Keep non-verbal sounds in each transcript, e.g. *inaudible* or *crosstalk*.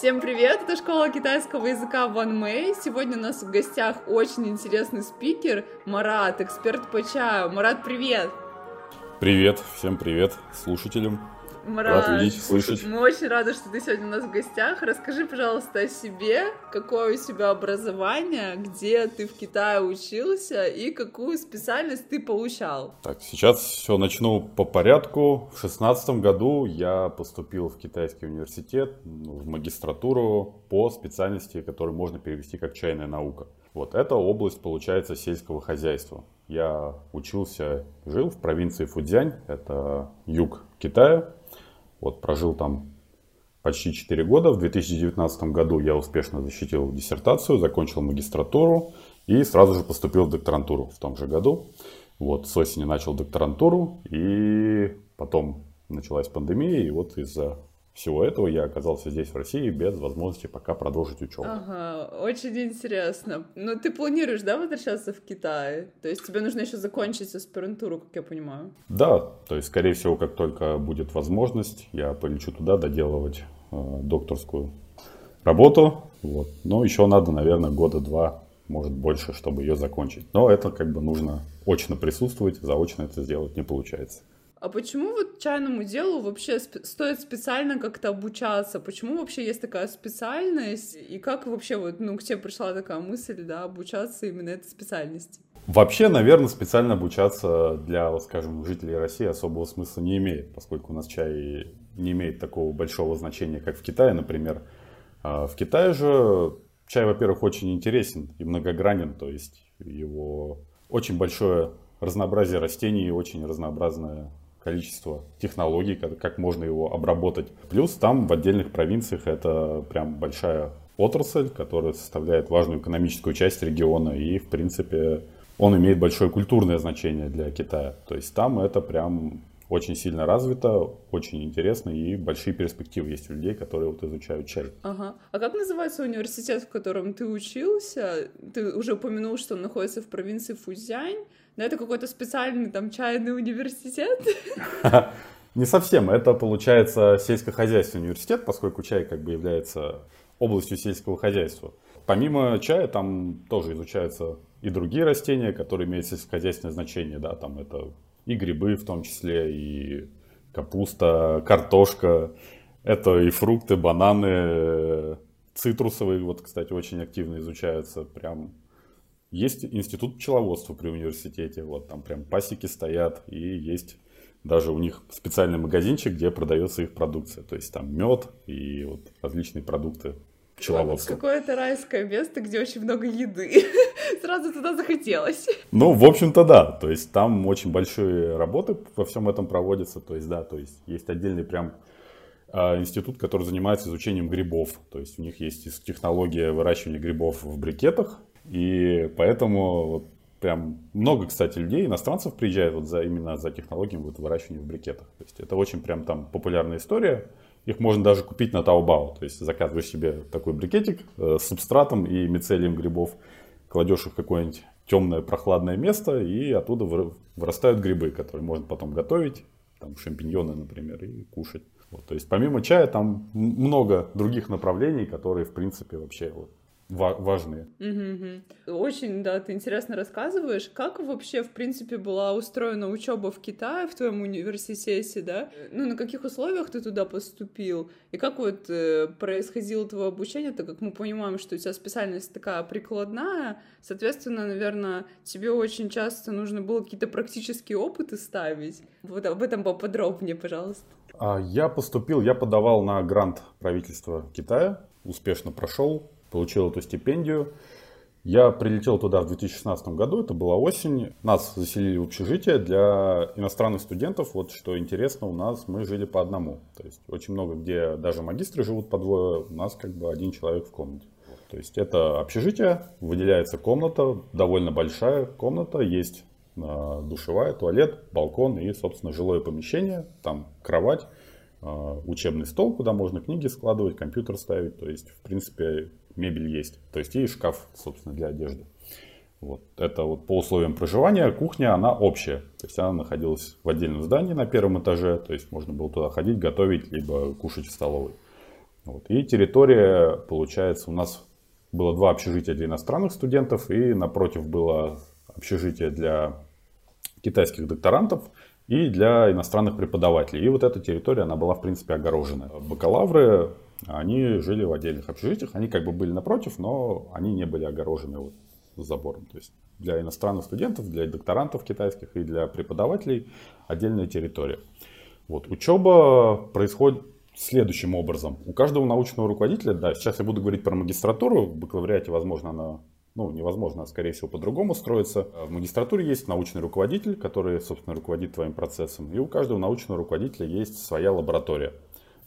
Всем привет! Это школа китайского языка Ван Мэй. Сегодня у нас в гостях очень интересный спикер Марат, эксперт по чаю. Марат, привет! Привет, всем привет слушателям. Марат, Рад видеть, слышать. мы очень рады, что ты сегодня у нас в гостях. Расскажи, пожалуйста, о себе, какое у тебя образование, где ты в Китае учился и какую специальность ты получал. Так, сейчас все начну по порядку. В шестнадцатом году я поступил в китайский университет, ну, в магистратуру по специальности, которую можно перевести как чайная наука. Вот эта область, получается, сельского хозяйства. Я учился, жил в провинции Фудзянь, это юг Китая. Вот прожил там почти 4 года. В 2019 году я успешно защитил диссертацию, закончил магистратуру и сразу же поступил в докторантуру в том же году. Вот с осени начал докторантуру и потом началась пандемия, и вот из-за всего этого я оказался здесь, в России, без возможности пока продолжить учебу. Ага, очень интересно. Но ты планируешь, да, возвращаться в Китай? То есть тебе нужно еще закончить аспирантуру, как я понимаю? Да, то есть, скорее всего, как только будет возможность, я полечу туда доделывать э, докторскую работу. Вот. Но еще надо, наверное, года два, может больше, чтобы ее закончить. Но это как бы нужно очно присутствовать, заочно это сделать не получается. А почему вот чайному делу вообще сп- стоит специально как-то обучаться? Почему вообще есть такая специальность? И как вообще вот, ну, к тебе пришла такая мысль, да, обучаться именно этой специальности? Вообще, наверное, специально обучаться для, скажем, жителей России особого смысла не имеет, поскольку у нас чай не имеет такого большого значения, как в Китае, например. А в Китае же чай, во-первых, очень интересен и многогранен, то есть его очень большое разнообразие растений и очень разнообразное количество технологий, как, можно его обработать. Плюс там в отдельных провинциях это прям большая отрасль, которая составляет важную экономическую часть региона и, в принципе, он имеет большое культурное значение для Китая. То есть там это прям очень сильно развито, очень интересно и большие перспективы есть у людей, которые вот изучают чай. Ага. А как называется университет, в котором ты учился? Ты уже упомянул, что он находится в провинции Фузянь. Но это какой-то специальный там чайный университет? *laughs* Не совсем. Это получается сельскохозяйственный университет, поскольку чай как бы является областью сельского хозяйства. Помимо чая там тоже изучаются и другие растения, которые имеют сельскохозяйственное значение. Да, там это и грибы в том числе, и капуста, картошка. Это и фрукты, бананы, цитрусовые, вот, кстати, очень активно изучаются. Прям есть институт пчеловодства при университете, вот там прям пасеки стоят, и есть даже у них специальный магазинчик, где продается их продукция. То есть там мед и вот различные продукты пчеловодства. Какое-то райское место, где очень много еды. *laughs* Сразу туда захотелось. Ну, в общем-то, да. То есть там очень большие работы во всем этом проводятся. То есть, да, то есть есть отдельный прям а, институт, который занимается изучением грибов. То есть у них есть технология выращивания грибов в брикетах. И поэтому вот прям много, кстати, людей, иностранцев приезжают вот за, именно за технологиями вот выращивания в брикетах. То есть это очень прям там популярная история. Их можно даже купить на Taobao. То есть заказываешь себе такой брикетик э, с субстратом и мицелием грибов, кладешь их в какое-нибудь темное прохладное место, и оттуда вырастают грибы, которые можно потом готовить, там шампиньоны, например, и кушать. Вот, то есть помимо чая там много других направлений, которые в принципе вообще вот, важные. Угу, Очень, да, ты интересно рассказываешь. Как вообще, в принципе, была устроена учеба в Китае, в твоем университете, да? Ну, на каких условиях ты туда поступил? И как вот э, происходило твое обучение, так как мы понимаем, что у тебя специальность такая прикладная, соответственно, наверное, тебе очень часто нужно было какие-то практические опыты ставить. Вот об этом поподробнее, пожалуйста. А, я поступил, я подавал на грант правительства Китая, успешно прошел, получил эту стипендию. Я прилетел туда в 2016 году, это была осень. Нас заселили в общежитие для иностранных студентов. Вот что интересно, у нас мы жили по одному. То есть очень много, где даже магистры живут по двое, у нас как бы один человек в комнате. То есть это общежитие, выделяется комната, довольно большая комната, есть а, душевая, туалет, балкон и, собственно, жилое помещение, там кровать, а, учебный стол, куда можно книги складывать, компьютер ставить. То есть, в принципе, мебель есть. То есть и шкаф, собственно, для одежды. Вот. Это вот по условиям проживания. Кухня, она общая. То есть она находилась в отдельном здании на первом этаже. То есть можно было туда ходить, готовить, либо кушать в столовой. Вот. И территория, получается, у нас было два общежития для иностранных студентов, и напротив было общежитие для китайских докторантов и для иностранных преподавателей. И вот эта территория, она была, в принципе, огорожена. Бакалавры, они жили в отдельных общежитиях, они как бы были напротив, но они не были огорожены вот забором. То есть для иностранных студентов, для докторантов китайских и для преподавателей отдельная территория. Вот. Учеба происходит следующим образом. У каждого научного руководителя, да, сейчас я буду говорить про магистратуру, в бакалавриате, возможно, она ну, невозможно, а скорее всего, по-другому строится. В магистратуре есть научный руководитель, который, собственно, руководит твоим процессом. И у каждого научного руководителя есть своя лаборатория.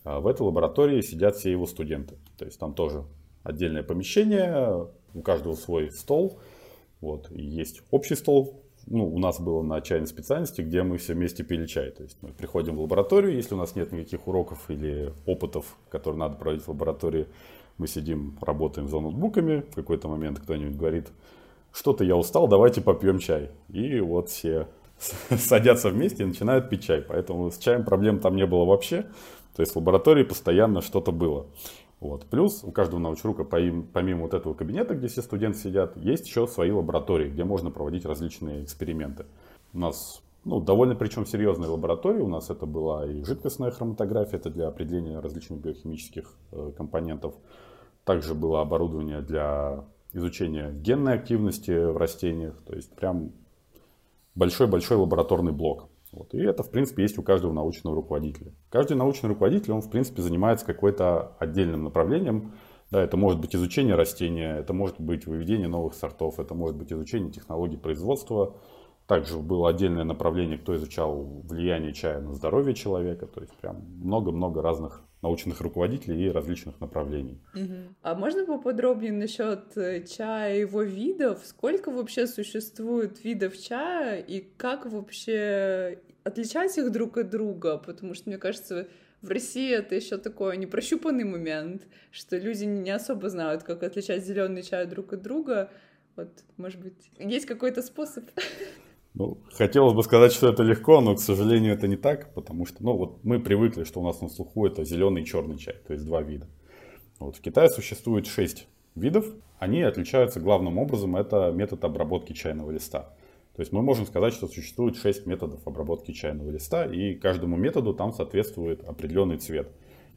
А в этой лаборатории сидят все его студенты. То есть там тоже отдельное помещение, у каждого свой стол. Вот. И есть общий стол, ну, у нас было на чайной специальности, где мы все вместе пили чай. То есть мы приходим в лабораторию, если у нас нет никаких уроков или опытов, которые надо проводить в лаборатории, мы сидим, работаем за ноутбуками, в какой-то момент кто-нибудь говорит, что-то я устал, давайте попьем чай. И вот все *laughs* садятся вместе и начинают пить чай. Поэтому с чаем проблем там не было вообще. То есть в лаборатории постоянно что-то было. Вот. Плюс у каждого научрука, помимо вот этого кабинета, где все студенты сидят, есть еще свои лаборатории, где можно проводить различные эксперименты. У нас ну, довольно причем серьезные лаборатории. У нас это была и жидкостная хроматография, это для определения различных биохимических э, компонентов. Также было оборудование для изучения генной активности в растениях. То есть прям большой-большой лабораторный блок. Вот. И это, в принципе, есть у каждого научного руководителя. Каждый научный руководитель, он, в принципе, занимается какой-то отдельным направлением. Да, это может быть изучение растения, это может быть выведение новых сортов, это может быть изучение технологий производства, также было отдельное направление, кто изучал влияние чая на здоровье человека. То есть прям много-много разных научных руководителей и различных направлений. Угу. А можно поподробнее насчет э, чая и его видов? Сколько вообще существует видов чая и как вообще отличать их друг от друга? Потому что, мне кажется, в России это еще такой непрощупанный момент, что люди не особо знают, как отличать зеленый чай друг от друга. Вот, может быть, есть какой-то способ? Ну, хотелось бы сказать, что это легко, но, к сожалению, это не так, потому что, ну, вот мы привыкли, что у нас на слуху это зеленый и черный чай, то есть два вида. Вот в Китае существует шесть видов, они отличаются главным образом, это метод обработки чайного листа. То есть мы можем сказать, что существует шесть методов обработки чайного листа, и каждому методу там соответствует определенный цвет.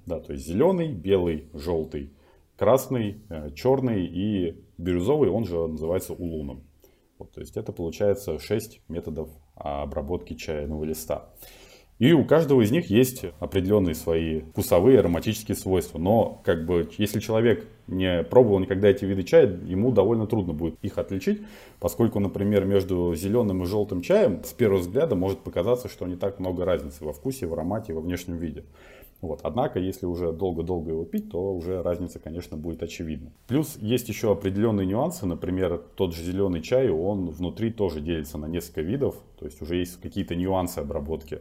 Да, то есть зеленый, белый, желтый, красный, э, черный и бирюзовый, он же называется улуном. Вот, то есть это получается 6 методов обработки чайного листа. И у каждого из них есть определенные свои вкусовые ароматические свойства. Но как бы, если человек не пробовал никогда эти виды чая, ему довольно трудно будет их отличить, поскольку, например, между зеленым и желтым чаем с первого взгляда может показаться, что не так много разницы во вкусе, в аромате, во внешнем виде. Вот. Однако, если уже долго-долго его пить, то уже разница, конечно, будет очевидна. Плюс есть еще определенные нюансы. Например, тот же зеленый чай, он внутри тоже делится на несколько видов. То есть уже есть какие-то нюансы обработки.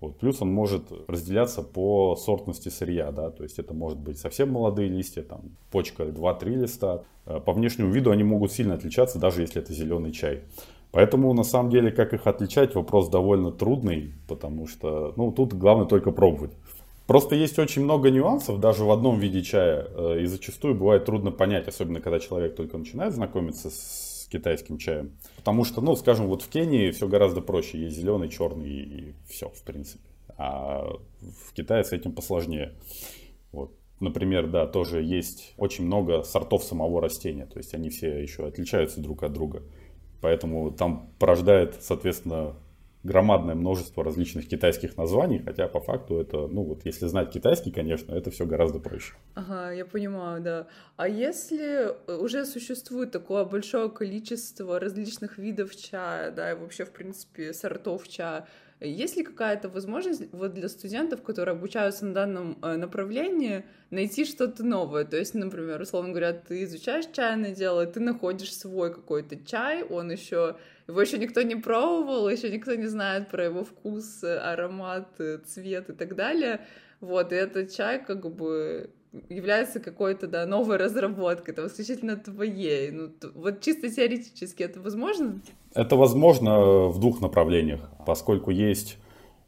Вот. Плюс он может разделяться по сортности сырья, да, то есть это может быть совсем молодые листья, там почка 2-3 листа. Э, по внешнему виду они могут сильно отличаться, даже если это зеленый чай. Поэтому, на самом деле, как их отличать, вопрос довольно трудный, потому что, ну, тут главное только пробовать. Просто есть очень много нюансов даже в одном виде чая, э, и зачастую бывает трудно понять, особенно когда человек только начинает знакомиться с китайским чаем. Потому что, ну, скажем, вот в Кении все гораздо проще, есть зеленый, черный и все, в принципе. А в Китае с этим посложнее. Вот. Например, да, тоже есть очень много сортов самого растения, то есть они все еще отличаются друг от друга. Поэтому там порождает, соответственно, громадное множество различных китайских названий, хотя по факту это, ну вот если знать китайский, конечно, это все гораздо проще. Ага, я понимаю, да. А если уже существует такое большое количество различных видов чая, да, и вообще, в принципе, сортов чая, есть ли какая-то возможность вот для студентов, которые обучаются на данном э, направлении, найти что-то новое? То есть, например, условно говоря, ты изучаешь чайное дело, ты находишь свой какой-то чай, он еще его еще никто не пробовал, еще никто не знает про его вкус, аромат, цвет и так далее. Вот, и этот чай как бы является какой-то, да, новой разработкой, это исключительно твоей. Ну, вот чисто теоретически это возможно? Это возможно в двух направлениях, поскольку есть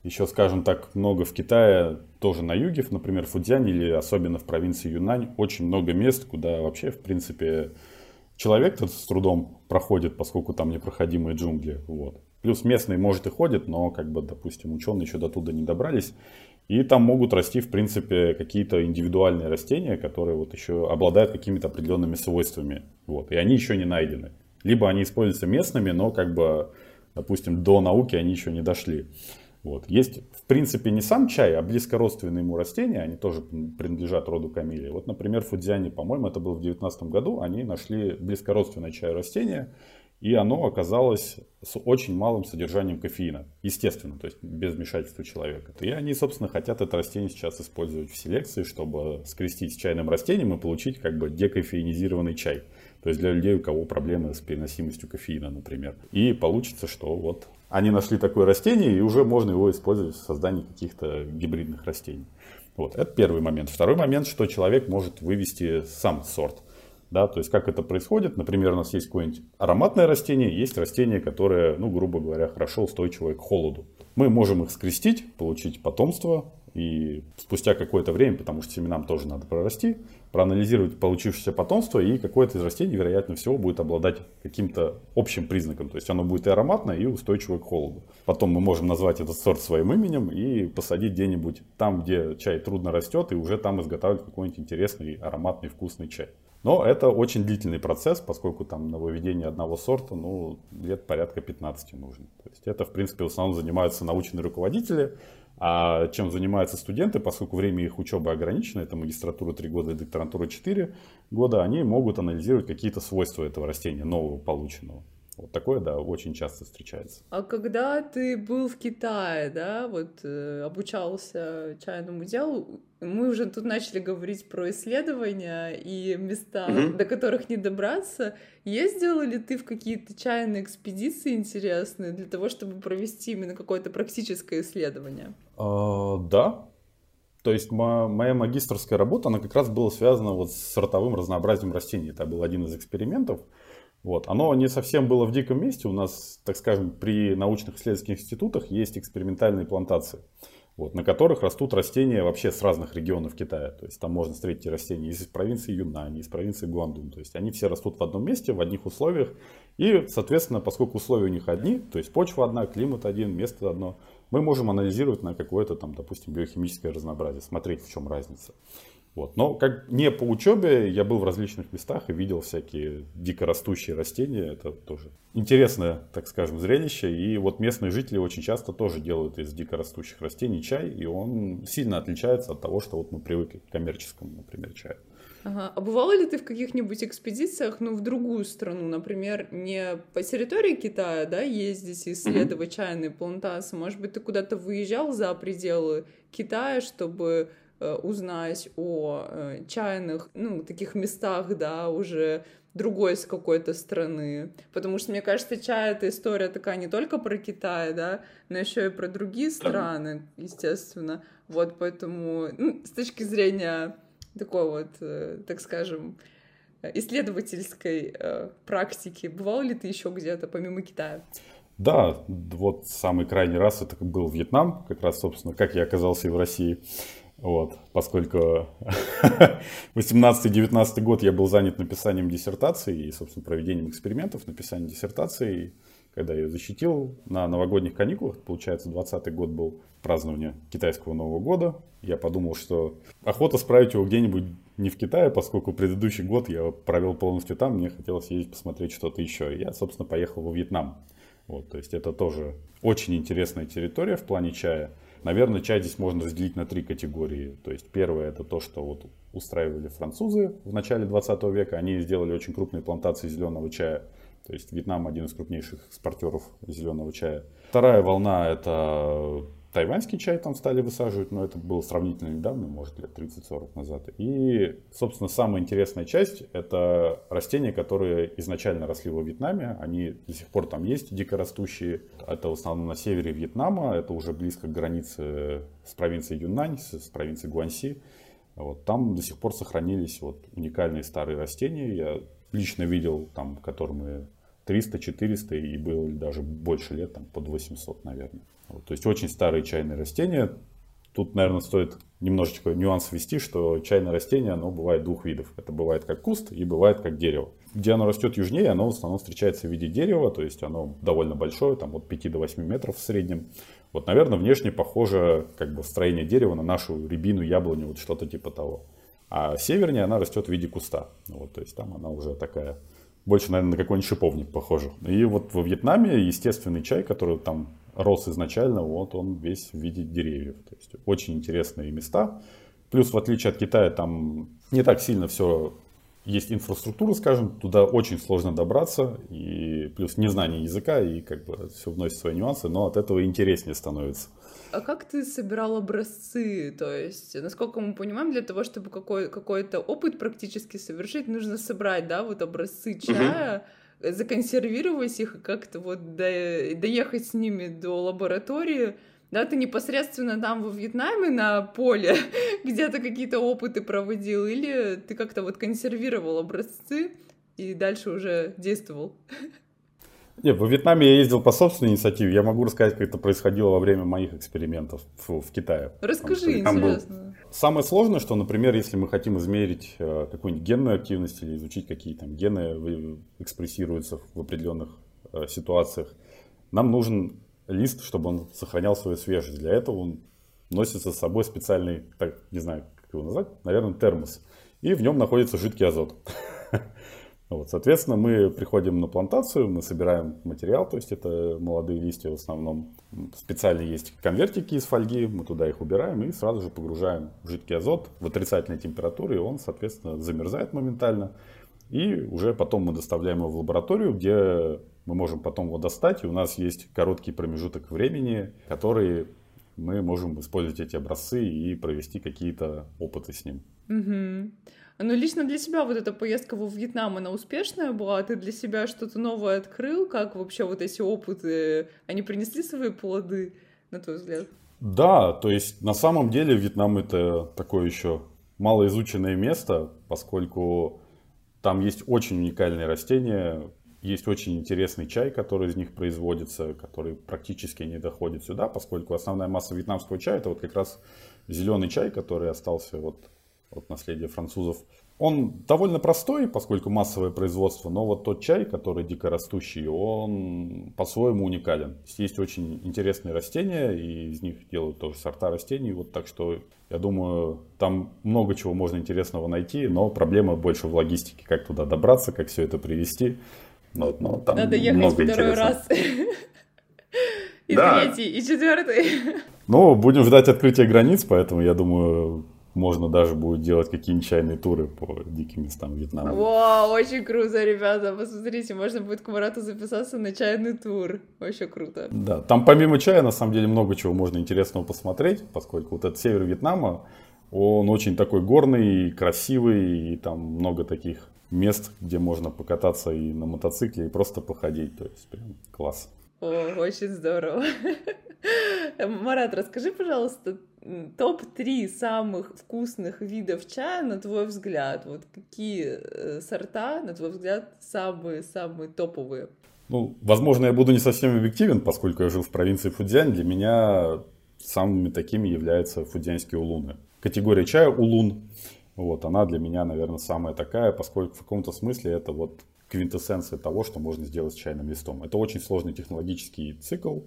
Еще, скажем так, много в Китае, тоже на юге, например, в или особенно в провинции Юнань, очень много мест, куда вообще, в принципе, человек с трудом проходит, поскольку там непроходимые джунгли. Вот. Плюс местные, может, и ходят, но, как бы, допустим, ученые еще до туда не добрались. И там могут расти, в принципе, какие-то индивидуальные растения, которые вот еще обладают какими-то определенными свойствами. Вот. И они еще не найдены. Либо они используются местными, но, как бы, допустим, до науки они еще не дошли. Вот. Есть, в принципе, не сам чай, а близкородственные ему растения, они тоже принадлежат роду камелии. Вот, например, Фудзиане, по-моему, это было в 2019 году, они нашли близкородственное чай растение, и оно оказалось с очень малым содержанием кофеина, естественно, то есть без вмешательства человека. И они, собственно, хотят это растение сейчас использовать в селекции, чтобы скрестить с чайным растением и получить как бы декофеинизированный чай. То есть для людей, у кого проблемы с переносимостью кофеина, например. И получится, что вот они нашли такое растение, и уже можно его использовать в создании каких-то гибридных растений. Вот, это первый момент. Второй момент, что человек может вывести сам сорт. Да, то есть как это происходит? Например, у нас есть какое-нибудь ароматное растение, есть растение, которое, ну, грубо говоря, хорошо устойчивое к холоду. Мы можем их скрестить, получить потомство, и спустя какое-то время, потому что семенам тоже надо прорасти, проанализировать получившееся потомство, и какое-то из растений, вероятно всего, будет обладать каким-то общим признаком. То есть оно будет и ароматное, и устойчивое к холоду. Потом мы можем назвать этот сорт своим именем и посадить где-нибудь там, где чай трудно растет, и уже там изготавливать какой-нибудь интересный, ароматный, вкусный чай. Но это очень длительный процесс, поскольку там на выведение одного сорта ну, лет порядка 15 нужно. То есть это, в принципе, в основном занимаются научные руководители, а чем занимаются студенты, поскольку время их учебы ограничено, это магистратура 3 года и докторантура 4 года, они могут анализировать какие-то свойства этого растения, нового полученного. Вот такое, да, очень часто встречается. А когда ты был в Китае, да, вот э, обучался чайному делу, мы уже тут начали говорить про исследования и места, mm-hmm. до которых не добраться. Ездил ли ты в какие-то чайные экспедиции интересные для того, чтобы провести именно какое-то практическое исследование? А, да. То есть моя магистрская работа, она как раз была связана вот с сортовым разнообразием растений. Это был один из экспериментов. Вот. Оно не совсем было в диком месте. У нас, так скажем, при научных исследовательских институтах есть экспериментальные плантации, вот, на которых растут растения вообще с разных регионов Китая. То есть там можно встретить растения из провинции Юнань, из провинции Гуандун. То есть они все растут в одном месте, в одних условиях. И, соответственно, поскольку условия у них одни, то есть почва одна, климат один, место одно, мы можем анализировать на какое-то там, допустим, биохимическое разнообразие, смотреть, в чем разница. Вот. Но как не по учебе, я был в различных местах и видел всякие дикорастущие растения. Это тоже интересное, так скажем, зрелище. И вот местные жители очень часто тоже делают из дикорастущих растений чай, и он сильно отличается от того, что вот мы привыкли к коммерческому, например, чаю. Ага. А бывало ли ты в каких-нибудь экспедициях, ну, в другую страну, например, не по территории Китая, да, ездить и исследовать mm-hmm. чайные плантации? Может быть, ты куда-то выезжал за пределы Китая, чтобы узнать о э, чайных, ну, таких местах, да, уже другой с какой-то страны. Потому что, мне кажется, чай — это история такая не только про Китай, да, но еще и про другие страны, естественно. Вот, поэтому, ну, с точки зрения такой вот, э, так скажем, исследовательской э, практики, бывал ли ты еще где-то помимо Китая? Да, вот самый крайний раз это был Вьетнам, как раз, собственно, как я оказался и в России. Вот, поскольку *laughs* 18-19 год я был занят написанием диссертации и, собственно, проведением экспериментов, написанием диссертации. Когда я ее защитил на новогодних каникулах, получается, 20 год был празднование китайского Нового года, я подумал, что охота справить его где-нибудь не в Китае, поскольку предыдущий год я провел полностью там, мне хотелось ездить посмотреть что-то еще. И я, собственно, поехал во Вьетнам. Вот, то есть это тоже очень интересная территория в плане чая. Наверное, чай здесь можно разделить на три категории. То есть первое это то, что вот устраивали французы в начале 20 века. Они сделали очень крупные плантации зеленого чая. То есть Вьетнам один из крупнейших экспортеров зеленого чая. Вторая волна это тайваньский чай там стали высаживать, но это было сравнительно недавно, может лет 30-40 назад. И, собственно, самая интересная часть – это растения, которые изначально росли во Вьетнаме. Они до сих пор там есть, дикорастущие. Это в основном на севере Вьетнама, это уже близко к границе с провинцией Юннань, с, провинцией Гуанси. Вот, там до сих пор сохранились вот уникальные старые растения. Я лично видел там, которые мы 300-400 и было даже больше лет, там под 800, наверное. Вот, то есть очень старые чайные растения. Тут, наверное, стоит немножечко нюанс ввести, что чайное растение, оно бывает двух видов. Это бывает как куст и бывает как дерево. Где оно растет южнее, оно в основном встречается в виде дерева, то есть оно довольно большое, там от 5 до 8 метров в среднем. Вот, наверное, внешне похоже как бы строение дерева на нашу рябину, яблоню, вот что-то типа того. А севернее она растет в виде куста. Вот, то есть там она уже такая, больше, наверное, на какой-нибудь шиповник похожа. И вот во Вьетнаме естественный чай, который там рос изначально, вот он весь в виде деревьев. То есть очень интересные места. Плюс, в отличие от Китая, там не так сильно все есть инфраструктура, скажем, туда очень сложно добраться, и плюс незнание языка, и как бы все вносит свои нюансы, но от этого интереснее становится. А как ты собирал образцы? То есть, насколько мы понимаем, для того, чтобы какой- какой-то опыт практически совершить, нужно собрать, да, вот образцы чая, угу. Законсервировать их и как-то вот до- доехать с ними до лаборатории, да, ты непосредственно там во Вьетнаме на поле *laughs* где-то какие-то опыты проводил, или ты как-то вот консервировал образцы и дальше уже действовал? *laughs* Нет, во Вьетнаме я ездил по собственной инициативе. Я могу рассказать, как это происходило во время моих экспериментов в, в Китае. Расскажи, интересно. Был... Самое сложное, что, например, если мы хотим измерить э, какую-нибудь генную активность или изучить, какие там гены экспрессируются в определенных э, ситуациях, нам нужен лист, чтобы он сохранял свою свежесть. Для этого он носится с собой специальный, так, не знаю, как его назвать, наверное, термос. И в нем находится жидкий азот. *laughs* Вот, соответственно, мы приходим на плантацию, мы собираем материал, то есть это молодые листья в основном. Специально есть конвертики из фольги, мы туда их убираем и сразу же погружаем в жидкий азот в отрицательной температуре, и он, соответственно, замерзает моментально. И уже потом мы доставляем его в лабораторию, где мы можем потом его достать, и у нас есть короткий промежуток времени, который мы можем использовать эти образцы и провести какие-то опыты с ним. Угу. Ну, лично для себя вот эта поездка во Вьетнам, она успешная была? Ты для себя что-то новое открыл? Как вообще вот эти опыты, они принесли свои плоды, на твой взгляд? Да, то есть на самом деле Вьетнам это такое еще малоизученное место, поскольку там есть очень уникальные растения, есть очень интересный чай, который из них производится, который практически не доходит сюда, поскольку основная масса вьетнамского чая это вот как раз зеленый чай, который остался вот от наследия французов. Он довольно простой, поскольку массовое производство, но вот тот чай, который дикорастущий, он по-своему уникален. Есть очень интересные растения, и из них делают тоже сорта растений. Вот так что я думаю, там много чего можно интересного найти, но проблема больше в логистике, как туда добраться, как все это привезти. Но, но там Надо ехать много второй интересного. раз. И да. третий, и четвертый. Ну, будем ждать открытия границ, поэтому я думаю, можно даже будет делать какие-нибудь чайные туры по диким местам Вьетнама. Вау, очень круто, ребята, посмотрите, можно будет к Марату записаться на чайный тур, вообще круто. Да, там помимо чая, на самом деле, много чего можно интересного посмотреть, поскольку вот этот север Вьетнама, он очень такой горный, красивый, и там много таких мест, где можно покататься и на мотоцикле, и просто походить, то есть прям класс. О, очень здорово. *laughs* Марат, расскажи, пожалуйста, топ-3 самых вкусных видов чая, на твой взгляд? Вот какие э, сорта, на твой взгляд, самые-самые топовые? Ну, возможно, я буду не совсем объективен, поскольку я жил в провинции Фудзянь. Для меня самыми такими являются фудзянские улуны. Категория чая улун, вот, она для меня, наверное, самая такая, поскольку в каком-то смысле это вот квинтэссенция того, что можно сделать с чайным листом. Это очень сложный технологический цикл,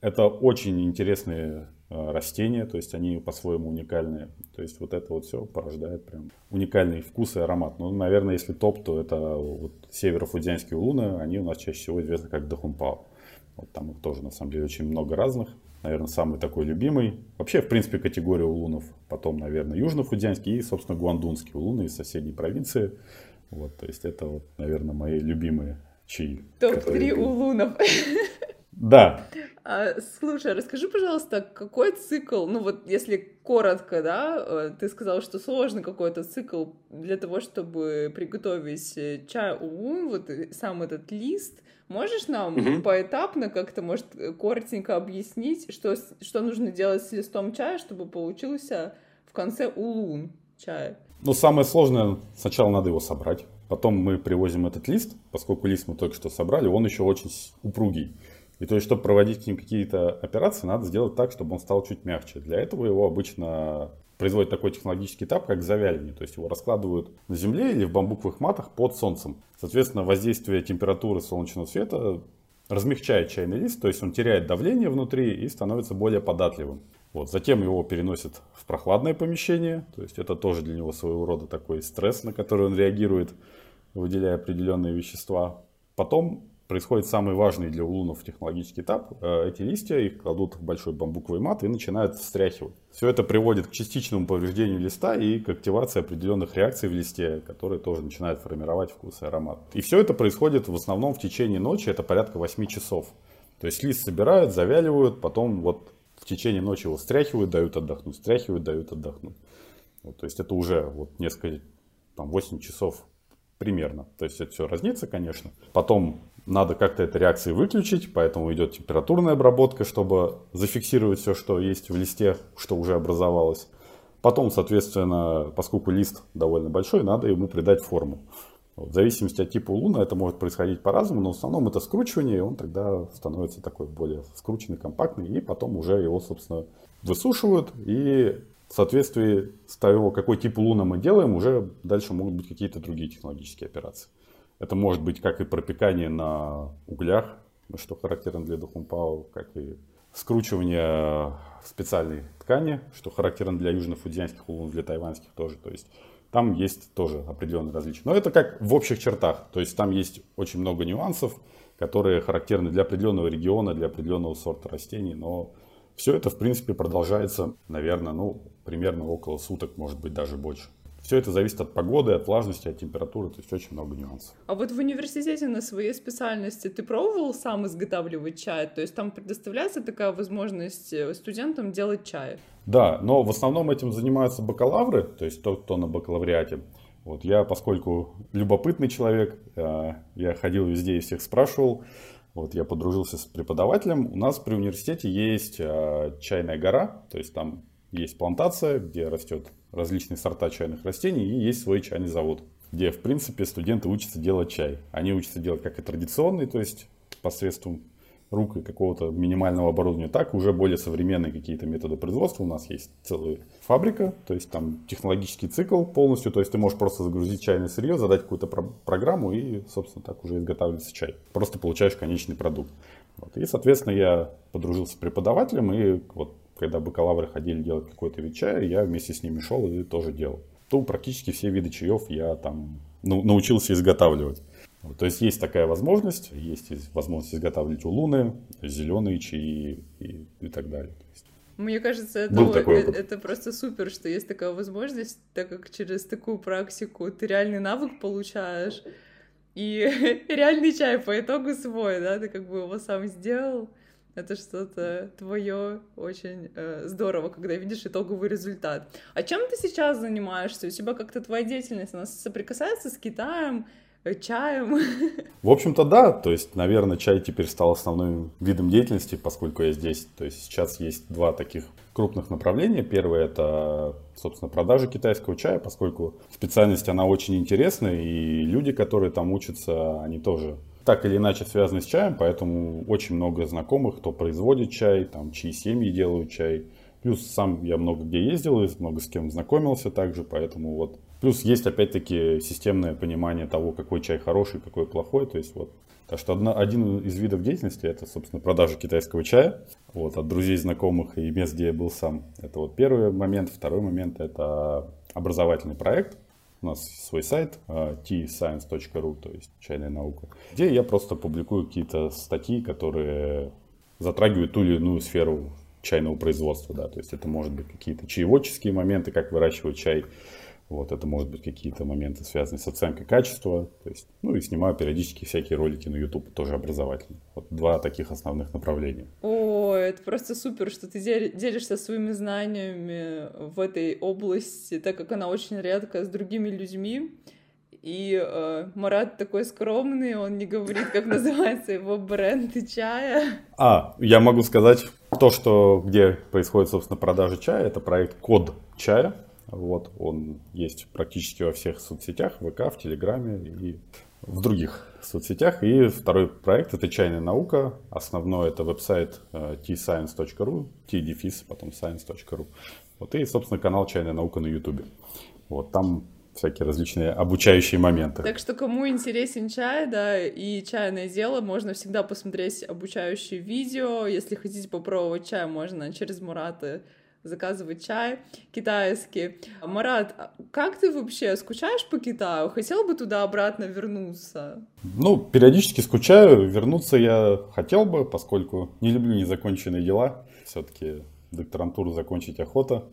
это очень интересные растения, то есть они по-своему уникальные. То есть вот это вот все порождает прям уникальный вкус и аромат. Ну, наверное, если топ, то это вот северо-фудзянские улуны, они у нас чаще всего известны как дахунпао. Вот там их тоже на самом деле очень много разных. Наверное, самый такой любимый. Вообще, в принципе, категория улунов. Потом, наверное, южно-фудзянский и, собственно, гуандунские улуны из соседней провинции. Вот, то есть это вот, наверное, мои любимые чаи. Топ-3 улунов. *laughs* Да. А, слушай, расскажи, пожалуйста, какой цикл, ну вот если коротко, да, э, ты сказал, что сложный какой-то цикл для того, чтобы приготовить э, чай улун, вот сам этот лист, можешь нам угу. поэтапно как-то, может, коротенько объяснить, что, что нужно делать с листом чая, чтобы получился в конце улун чая? Ну, самое сложное, сначала надо его собрать. Потом мы привозим этот лист, поскольку лист мы только что собрали, он еще очень упругий. И то есть, чтобы проводить к ним какие-то операции, надо сделать так, чтобы он стал чуть мягче. Для этого его обычно производят такой технологический этап, как завяливание. То есть его раскладывают на земле или в бамбуковых матах под солнцем. Соответственно, воздействие температуры солнечного света размягчает чайный лист, то есть он теряет давление внутри и становится более податливым. Вот. Затем его переносят в прохладное помещение, то есть это тоже для него своего рода такой стресс, на который он реагирует, выделяя определенные вещества. Потом происходит самый важный для улунов технологический этап. Э, эти листья, их кладут в большой бамбуковый мат и начинают встряхивать. Все это приводит к частичному повреждению листа и к активации определенных реакций в листе, которые тоже начинают формировать вкус и аромат. И все это происходит в основном в течение ночи, это порядка 8 часов. То есть лист собирают, завяливают, потом вот в течение ночи его встряхивают, дают отдохнуть, встряхивают, дают отдохнуть. Вот, то есть это уже вот несколько, там 8 часов примерно. То есть это все разнится, конечно. Потом надо как-то этой реакции выключить, поэтому идет температурная обработка, чтобы зафиксировать все, что есть в листе, что уже образовалось. Потом, соответственно, поскольку лист довольно большой, надо ему придать форму. В зависимости от типа луна это может происходить по-разному, но в основном это скручивание, и он тогда становится такой более скрученный, компактный, и потом уже его, собственно, высушивают, и в соответствии с того, какой тип луна мы делаем, уже дальше могут быть какие-то другие технологические операции. Это может быть как и пропекание на углях, что характерно для Духумпао, как и скручивание специальной ткани, что характерно для южно-фудзианских улунов, для тайваньских тоже. То есть там есть тоже определенные различия. Но это как в общих чертах. То есть там есть очень много нюансов, которые характерны для определенного региона, для определенного сорта растений. Но все это, в принципе, продолжается, наверное, ну, примерно около суток, может быть, даже больше. Все это зависит от погоды, от влажности, от температуры, то есть очень много нюансов. А вот в университете на своей специальности ты пробовал сам изготавливать чай? То есть там предоставляется такая возможность э, студентам делать чай? Да, но в основном этим занимаются бакалавры, то есть тот, кто на бакалавриате. Вот я, поскольку любопытный человек, э, я ходил везде и всех спрашивал. Вот я подружился с преподавателем. У нас при университете есть э, чайная гора, то есть там есть плантация, где растет различные сорта чайных растений, и есть свой чайный завод, где, в принципе, студенты учатся делать чай. Они учатся делать как и традиционный, то есть посредством рук и какого-то минимального оборудования, так уже более современные какие-то методы производства. У нас есть целая фабрика, то есть там технологический цикл полностью, то есть ты можешь просто загрузить чайное сырье, задать какую-то про- программу и, собственно, так уже изготавливается чай. Просто получаешь конечный продукт. Вот. И, соответственно, я подружился с преподавателем и вот когда бакалавры ходили делать какой-то вид чая, я вместе с ними шел и тоже делал. То практически все виды чаев я там ну, научился изготавливать. То есть есть такая возможность, есть возможность изготавливать улуны, зеленые чаи и, и так далее. Мне кажется, это, Был такой это, это просто супер, что есть такая возможность, так как через такую практику ты реальный навык получаешь, и *laughs* реальный чай по итогу свой, да, ты как бы его сам сделал это что-то твое очень э, здорово, когда видишь итоговый результат. А чем ты сейчас занимаешься? У тебя как-то твоя деятельность, она соприкасается с Китаем, э, чаем? *laughs* В общем-то, да. То есть, наверное, чай теперь стал основным видом деятельности, поскольку я здесь. То есть сейчас есть два таких крупных направления. Первое это, собственно, продажа китайского чая, поскольку специальность она очень интересная, и люди, которые там учатся, они тоже так или иначе связаны с чаем, поэтому очень много знакомых, кто производит чай, там, чьи семьи делают чай. Плюс сам я много где ездил, много с кем знакомился также, поэтому вот. Плюс есть опять-таки системное понимание того, какой чай хороший, какой плохой. То есть вот так что одна, один из видов деятельности это, собственно, продажа китайского чая вот, от друзей, знакомых и мест, где я был сам. Это вот первый момент. Второй момент это образовательный проект. У нас свой сайт uh, tscience.ru, то есть чайная наука, где я просто публикую какие-то статьи, которые затрагивают ту или иную сферу чайного производства. Да. То есть это может быть какие-то чаеводческие моменты, как выращивать чай, вот, это может быть какие-то моменты, связанные с оценкой качества. То есть, ну и снимаю периодически всякие ролики на YouTube, тоже образовательные. Вот два таких основных направления. О, это просто супер, что ты делишься своими знаниями в этой области, так как она очень редкая с другими людьми. И э, Марат такой скромный, он не говорит, как называется его бренд чая. А, я могу сказать, то, что где происходит, собственно, продажа чая, это проект Код чая. Вот, он есть практически во всех соцсетях, в ВК, в Телеграме и в других соцсетях. И второй проект – это «Чайная наука». Основной – это веб-сайт э, tscience.ru, t-дефис, потом science.ru. Вот, и, собственно, канал «Чайная наука» на YouTube. Вот, там всякие различные обучающие моменты. Так что кому интересен чай, да, и чайное дело, можно всегда посмотреть обучающие видео. Если хотите попробовать чай, можно через Мурата заказывать чай китайский. Марат, как ты вообще скучаешь по Китаю? Хотел бы туда обратно вернуться? Ну, периодически скучаю. Вернуться я хотел бы, поскольку не люблю незаконченные дела. Все-таки докторантуру закончить охота.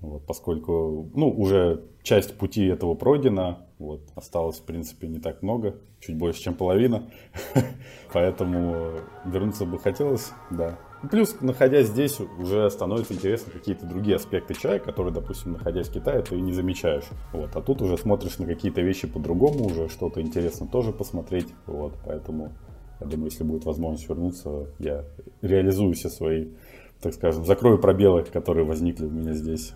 Вот, поскольку, ну, уже часть пути этого пройдена, вот, осталось, в принципе, не так много, чуть больше, чем половина, *laughs* поэтому вернуться бы хотелось, да. Плюс, находясь здесь, уже становится интересно какие-то другие аспекты чая, которые, допустим, находясь в Китае, ты не замечаешь. Вот. А тут уже смотришь на какие-то вещи по-другому, уже что-то интересно тоже посмотреть. Вот. Поэтому, я думаю, если будет возможность вернуться, я реализую все свои, так скажем, закрою пробелы, которые возникли у меня здесь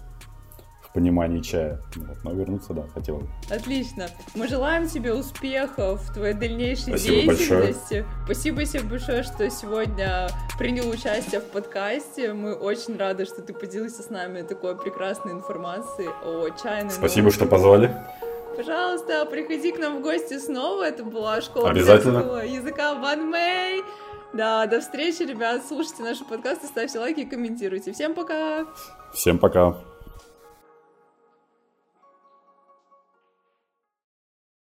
понимании чая. Вот. Но вернуться, да, хотел бы. Отлично. Мы желаем тебе успехов в твоей дальнейшей Спасибо деятельности. Большое. Спасибо тебе большое, что сегодня принял участие в подкасте. Мы очень рады, что ты поделился с нами такой прекрасной информацией о чайной Спасибо, науке. что позвали. Пожалуйста, приходи к нам в гости снова. Это была школа Обязательно. языка Ван Мэй. Да, до встречи, ребят. Слушайте наши подкасты, ставьте лайки и комментируйте. Всем пока! Всем пока!